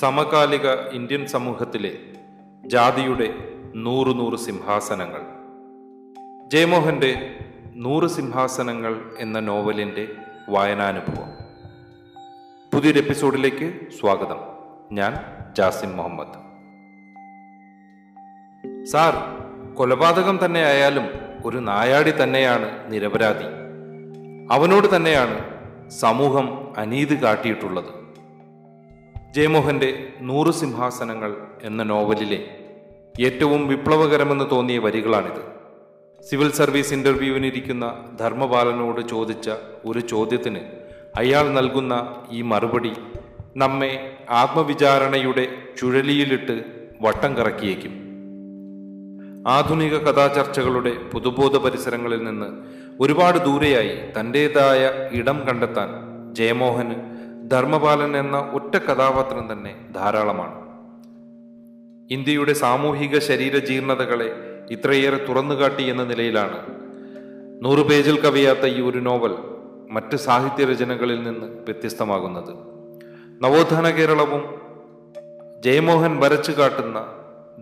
സമകാലിക ഇന്ത്യൻ സമൂഹത്തിലെ ജാതിയുടെ നൂറു നൂറ് സിംഹാസനങ്ങൾ. ജയമോഹന്റെ നൂറ് സിംഹാസനങ്ങൾ എന്ന നോവലിന്റെ വായനാനുഭവം. പുതിയൊരു എപ്പിസോഡിലേക്ക് സ്വാഗതം. ഞാൻ ജാസിം മുഹമ്മദ്. സാർ കൊലപാതകം തന്നെ ആയാലും ഒരു നായാടി തന്നെയാണ് നിരപരാധി. അവനോട് തന്നെയാണ് സമൂഹം അനീതി കാട്ടിയിട്ടുള്ളത്. ജയമോഹന്റെ നൂറ് സിംഹാസനങ്ങൾ എന്ന നോവലിലെ ഏറ്റവും വിപ്ലവകരമെന്ന് തോന്നിയ വരികളാണിത്. സിവിൽ സർവീസ് ഇന്റർവ്യൂവിനിരിക്കുന്ന ധർമ്മപാലനോട് ചോദിച്ച ഒരു ചോദ്യത്തിന് അയാൾ നൽകുന്ന ഈ മറുപടി നമ്മെ ആത്മവിചാരണയുടെ ചുഴലിയിലിട്ട് വട്ടം കറക്കിയേക്കും. ആധുനിക കഥാചർച്ചകളുടെ പുതുബോധ പരിസരങ്ങളിൽ നിന്ന് ഒരുപാട് ദൂരെയായി തന്റെതായ ഇടം കണ്ടെത്താൻ ജയമോഹന് ധർമ്മപാലൻ എന്ന ഒറ്റ കഥാപാത്രം തന്നെ ധാരാളമാണ്. ഇന്ത്യയുടെ സാമൂഹിക ശരീര ജീർണതകളെ ഇത്രയേറെ തുറന്നുകാട്ടി എന്ന നിലയിലാണ്. നൂറ് പേജിൽ കവിയാത്ത ഈ ഒരു നോവൽ മറ്റ് സാഹിത്യ രചനകളിൽ നിന്ന് വ്യത്യസ്തമാകുന്നത്. നവോത്ഥാന കേരളവും ജയമോഹൻ വരച്ചു കാട്ടുന്ന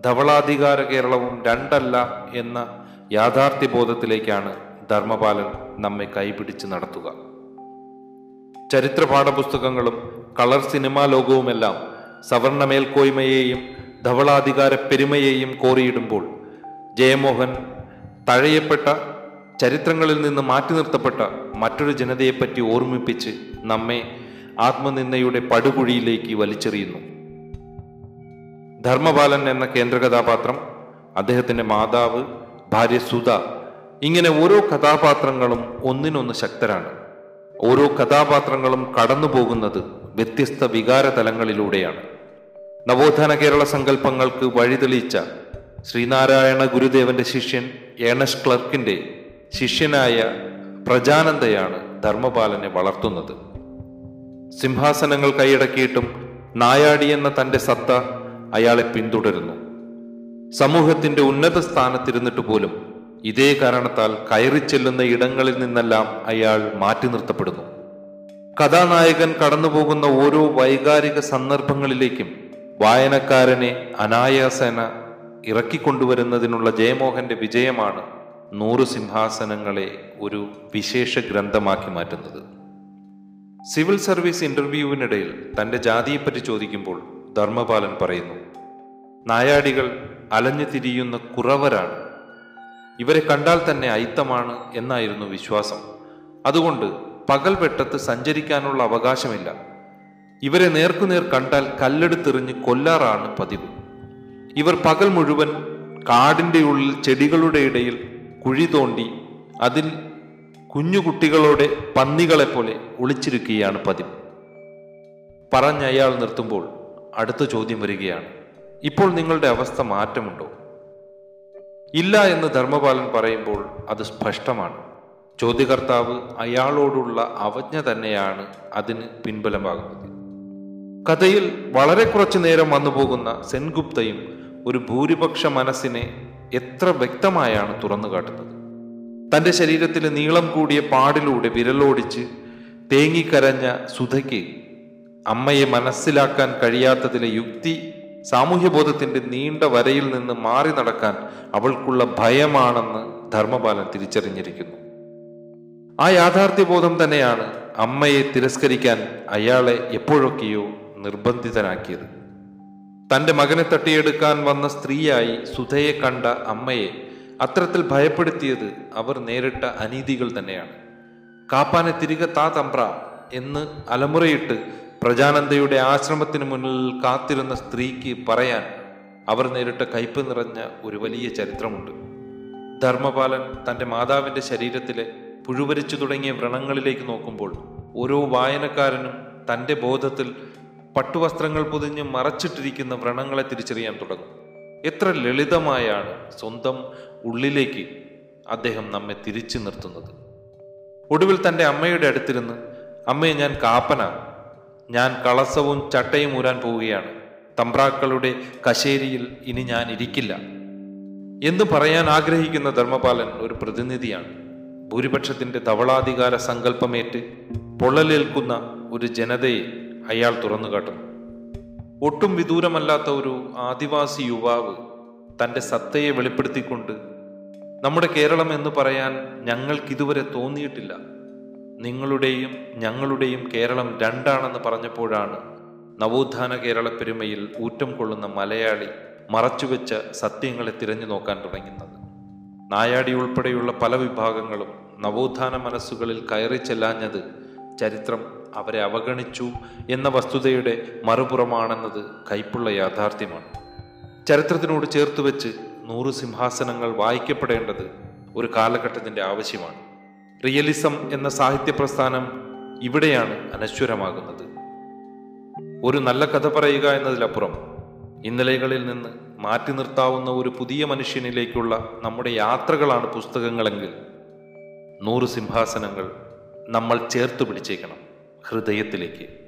ധവളാധികാര കേരളവും രണ്ടല്ല എന്ന യാഥാർത്ഥ്യബോധത്തിലേക്കാണ് ധർമ്മപാലൻ നമ്മെ കൈപിടിച്ച് നടത്തുക. ചരിത്ര പാഠപുസ്തകങ്ങളും കളർ സിനിമാ ലോകവുമെല്ലാം സവർണ മേൽക്കോയ്മയെയും ധവളാധികാര പെരുമയെയും കോറിയിടുമ്പോൾ ജയമോഹൻ തഴയപ്പെട്ട ചരിത്രങ്ങളിൽ നിന്ന് മാറ്റി നിർത്തപ്പെട്ട മറ്റൊരു ജനതയെപ്പറ്റി ഓർമ്മിപ്പിച്ച് നമ്മെ ആത്മനിന്ദയുടെ പടുകുഴിയിലേക്ക് വലിച്ചെറിയുന്നു. ധർമ്മപാലൻ എന്ന കേന്ദ്ര കഥാപാത്രം അദ്ദേഹത്തിന്റെ മാതാവ് ഭാര്യ സുധ ഇങ്ങനെ ഓരോ കഥാപാത്രങ്ങളും ഒന്നിനൊന്ന് ശക്തരാണ്. ഓരോ കഥാപാത്രങ്ങളും കടന്നു പോകുന്നത് വ്യത്യസ്ത വികാര തലങ്ങളിലൂടെയാണ് നവോത്ഥാന കേരള സങ്കല്പങ്ങൾക്ക് വഴിതെളിയിച്ച ശ്രീനാരായണ ഗുരുദേവന്റെ ശിഷ്യൻ ഏണസ് ക്ലർക്കിന്റെ ശിഷ്യനായ പ്രജാനന്ദയാണ് ധർമ്മപാലനെ വളർത്തുന്നത്. സിംഹാസനങ്ങൾ കൈയടക്കിയിട്ടും നായാടി എന്ന തന്റെ സത്ത അയാളെ പിന്തുടരുന്നു. സമൂഹത്തിന്റെ ഉന്നത സ്ഥാനത്തിരുന്നിട്ട് പോലും ഇതേ കാരണത്താൽ കയറി ചെല്ലുന്ന ഇടങ്ങളിൽ നിന്നെല്ലാം അയാൾ മാറ്റി നിർത്തപ്പെടുന്നു. കഥാനായകൻ കടന്നുപോകുന്ന ഓരോ വൈകാരിക സന്ദർഭങ്ങളിലേക്കും വായനക്കാരനെ അനായാസന ഇറക്കിക്കൊണ്ടുവരുന്നതിനുള്ള ജയമോഹന്റെ വിജയമാണ് നൂറ് സിംഹാസനങ്ങളെ ഒരു വിശേഷ ഗ്രന്ഥമാക്കി മാറ്റുന്നത്. സിവിൽ സർവീസ് ഇന്റർവ്യൂവിനിടയിൽ തന്റെ ജാതിയെപ്പറ്റി ചോദിക്കുമ്പോൾ ധർമ്മപാലൻ പറയുന്നു നായാടികൾ അലഞ്ഞു തിരിയുന്ന കുറവരാണ്. ഇവരെ കണ്ടാൽ തന്നെ അയിത്തമാണ് എന്നായിരുന്നു വിശ്വാസം. അതുകൊണ്ട് പകൽ വെട്ടത്ത് സഞ്ചരിക്കാനുള്ള അവകാശമില്ല. ഇവരെ നേർക്കുനേർ കണ്ടാൽ കല്ലെടുത്തെറിഞ്ഞ് കൊല്ലാറാണ് പതിവ്. ഇവർ പകൽ മുഴുവൻ കാടിന്റെ ഉള്ളിൽ ചെടികളുടെ ഇടയിൽ കുഴി തോണ്ടി അതിൽ കുഞ്ഞുകുട്ടികളോടെ പന്നികളെപ്പോലെ ഒളിച്ചിരിക്കുകയാണ് പതിവ്. പറഞ്ഞയാൾ നിർത്തുമ്പോൾ അടുത്ത ചോദ്യം വരികയാണ് ഇപ്പോൾ നിങ്ങളുടെ അവസ്ഥ മാറ്റമുണ്ടോ? ഇല്ല എന്ന് ധർമ്മപാലൻ പറയുമ്പോൾ അത് സ്പഷ്ടമാണ്. ചോദ്യകർത്താവ് അയാളോടുള്ള അവജ്ഞ തന്നെയാണ് അതിന് പിൻബലമാകുന്നത്. കഥയിൽ വളരെ കുറച്ചു നേരം വന്നു പോകുന്ന സെൻഗുപ്തയും ഒരു ഭൂരിപക്ഷ മനസ്സിനെ എത്ര വ്യക്തമായാണ് തുറന്നു കാട്ടുന്നത്. തന്റെ ശരീരത്തിലെ നീളം കൂടിയ പാടിലൂടെ വിരലോടിച്ച് തേങ്ങിക്കരഞ്ഞ സുധയ്ക്ക് അമ്മയെ മനസ്സിലാക്കാൻ കഴിയാത്തതിലെ യുക്തി സാമൂഹ്യബോധത്തിന്റെ നീണ്ട വരയിൽ നിന്ന് മാറി നടക്കാൻ അവൾക്കുള്ള ഭയമാണെന്ന് ധർമ്മപാലൻ തിരിച്ചറിഞ്ഞിരിക്കുന്നു. ആ യാഥാർത്ഥ്യബോധം തന്നെയാണ് അമ്മയെ തിരസ്കരിക്കാൻ അയാളെ എപ്പോഴൊക്കെയോ നിർബന്ധിതനാക്കിയത്. തന്റെ മകനെ തട്ടിയെടുക്കാൻ വന്ന സ്ത്രീയായി സുധയെ കണ്ട അമ്മയെ അത്തരത്തിൽ ഭയപ്പെടുത്തിയത് അവർ നേരിട്ട അനീതികൾ തന്നെയാണ്. കാപ്പാനെ തിരികെ താ തമ്പ്ര എന്ന് അലമുറയിട്ട് പ്രജാനന്ദയുടെ ആശ്രമത്തിന് മുന്നിൽ കാത്തിരുന്ന സ്ത്രീക്ക് പറയാൻ അവർ നേരിട്ട കയ്പ് നിറഞ്ഞ ഒരു വലിയ ചരിത്രമുണ്ട്. ധർമ്മപാലൻ തന്റെ മാതാവിന്റെ ശരീരത്തിലെ പുഴുവരിച്ചു തുടങ്ങിയ വ്രണങ്ങളിലേക്ക് നോക്കുമ്പോൾ ഓരോ വായനക്കാരനും തന്റെ ബോധത്തിൽ പട്ടുവസ്ത്രങ്ങൾ പൊതിഞ്ഞ് മറച്ചിട്ടിരിക്കുന്ന വ്രണങ്ങളെ തിരിച്ചറിയാൻ തുടങ്ങും. എത്ര ലളിതമായാണ് സ്വന്തം ഉള്ളിലേക്ക് അദ്ദേഹം നമ്മെ തിരിച്ചു നിർത്തുന്നത്. ഒടുവിൽ തന്റെ അമ്മയുടെ അടുത്തിരുന്ന് അമ്മയെ ഞാൻ കാപ്പനാണ് ഞാൻ കളസവും ചട്ടയും ഊരാൻ പോവുകയാണ്. തമ്പ്രാക്കളുടെ കശേരിയിൽ ഇനി ഞാൻ ഇരിക്കില്ല. എന്ന് പറയാൻ ആഗ്രഹിക്കുന്ന ധർമ്മപാലൻ ഒരു പ്രതിനിധിയാണ്. ഭൂരിപക്ഷത്തിന്റെ ധവളാധികാര സങ്കല്പമേറ്റ് പൊള്ളലേൽക്കുന്ന ഒരു ജനതയെ അയാൾ തുറന്നു കാട്ടുന്നു. ഒട്ടും വിദൂരമല്ലാത്ത ഒരു ആദിവാസി യുവാവ് തന്റെ സത്തയെ വെളിപ്പെടുത്തിക്കൊണ്ട് നമ്മുടെ കേരളം എന്ന് പറയാൻ ഞങ്ങൾക്കിതുവരെ തോന്നിയിട്ടില്ല. നിങ്ങളുടെയും ഞങ്ങളുടെയും കേരളം രണ്ടാണെന്ന് പറഞ്ഞപ്പോഴാണ് നവോത്ഥാന കേരള പെരുമയിൽ ഊറ്റം കൊള്ളുന്ന മലയാളി മറച്ചുവെച്ച സത്യങ്ങളെ തിരഞ്ഞു നോക്കാൻ തുടങ്ങുന്നത്. നായാടി ഉൾപ്പെടെയുള്ള പല വിഭാഗങ്ങളും നവോത്ഥാന മനസ്സുകളിൽ കയറി ചെല്ലാഞ്ഞത് ചരിത്രം അവരെ അവഗണിച്ചു എന്ന വസ്തുതയുടെ മറുപുറമാണെന്നത് കൈപ്പുള്ള യാഥാർത്ഥ്യമാണ്. ചരിത്രത്തിനോട് ചേർത്ത് വെച്ച് നൂറ് സിംഹാസനങ്ങൾ വായിക്കപ്പെടേണ്ടത് ഒരു കാലഘട്ടത്തിന്റെ ആവശ്യമാണ്. റിയലിസം എന്ന സാഹിത്യ പ്രസ്ഥാനം ഇവിടെയാണ് അനശ്വരമാകുന്നത്. ഒരു നല്ല കഥ പറയുക എന്നതിലപ്പുറം ഇന്നലകളിൽ നിന്ന് മാറ്റി നിർത്താവുന്ന ഒരു പുതിയ മനുഷ്യനിലേക്കുള്ള നമ്മുടെ യാത്രകളാണ് പുസ്തകങ്ങളെങ്കിൽ നൂറ് സിംഹാസനങ്ങൾ നമ്മൾ ചേർത്ത് പിടിച്ചേക്കണം ഹൃദയത്തിലേക്ക്.